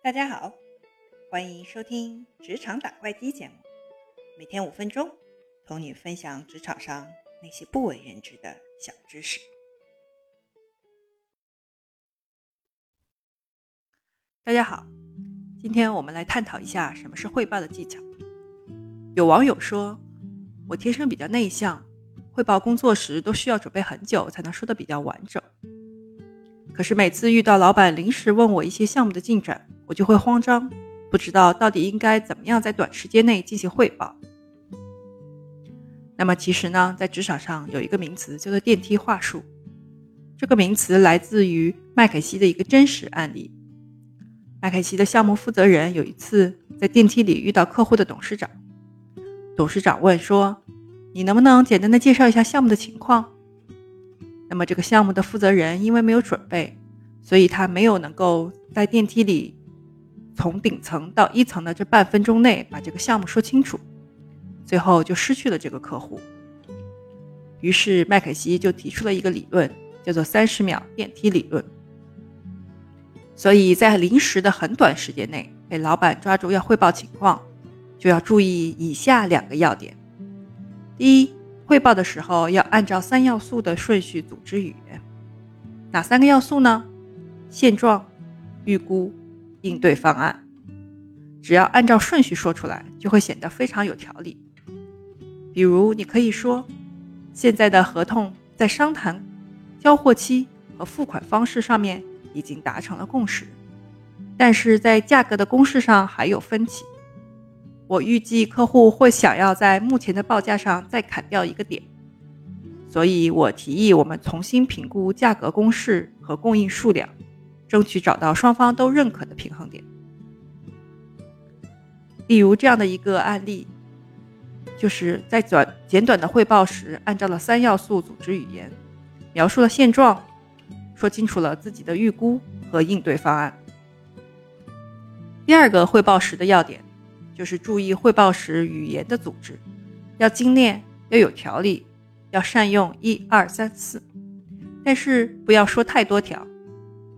大家好，欢迎收听《职场打怪机》节目，每天五分钟，同你分享职场上那些不为人知的小知识。大家好，今天我们来探讨一下什么是汇报的技巧。有网友说，我天生比较内向，汇报工作时都需要准备很久才能说的比较完整。可是每次遇到老板临时问我一些项目的进展，我就会慌张，不知道到底应该怎么样在短时间内进行汇报。那么其实呢，在职场上有一个名词叫做电梯话术，这个名词来自于麦肯锡的一个真实案例。麦肯锡的项目负责人有一次在电梯里遇到客户的董事长，董事长问说：“你能不能简单的介绍一下项目的情况？”那么这个项目的负责人因为没有准备，所以他没有能够在电梯里从顶层到一层的这半分钟内把这个项目说清楚，最后就失去了这个客户。于是麦肯锡就提出了一个理论，叫做三十秒电梯理论。所以在临时的很短时间内被老板抓住要汇报情况，就要注意以下两个要点：第一。汇报的时候要按照三要素的顺序组织语言，哪三个要素呢？现状、预估、应对方案。只要按照顺序说出来，就会显得非常有条理。比如，你可以说：“现在的合同在商谈、交货期和付款方式上面已经达成了共识，但是在价格的公式上还有分歧。”我预计客户会想要在目前的报价上再砍掉一个点，所以我提议我们重新评估价格公式和供应数量，争取找到双方都认可的平衡点。例如这样的一个案例，就是在短简短的汇报时，按照了三要素组织语言，描述了现状，说清楚了自己的预估和应对方案。第二个汇报时的要点。就是注意汇报时语言的组织，要精炼，要有条理，要善用一二三四，但是不要说太多条，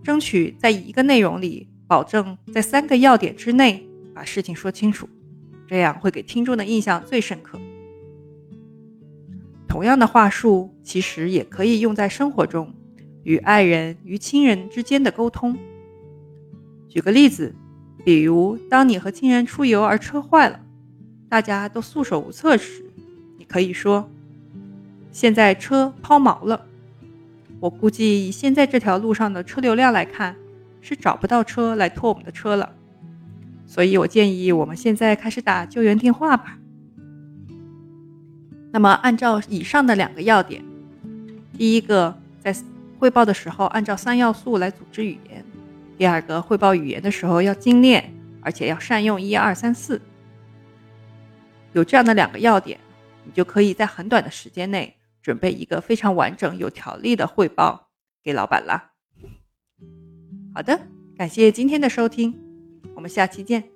争取在一个内容里保证在三个要点之内把事情说清楚，这样会给听众的印象最深刻。同样的话术其实也可以用在生活中，与爱人、与亲人之间的沟通。举个例子。比如，当你和亲人出游而车坏了，大家都束手无策时，你可以说：“现在车抛锚了，我估计以现在这条路上的车流量来看，是找不到车来拖我们的车了。所以我建议我们现在开始打救援电话吧。”那么，按照以上的两个要点，第一个，在汇报的时候按照三要素来组织语言。第二个汇报语言的时候要精炼，而且要善用一二三四。有这样的两个要点，你就可以在很短的时间内准备一个非常完整、有条理的汇报给老板了。好的，感谢今天的收听，我们下期见。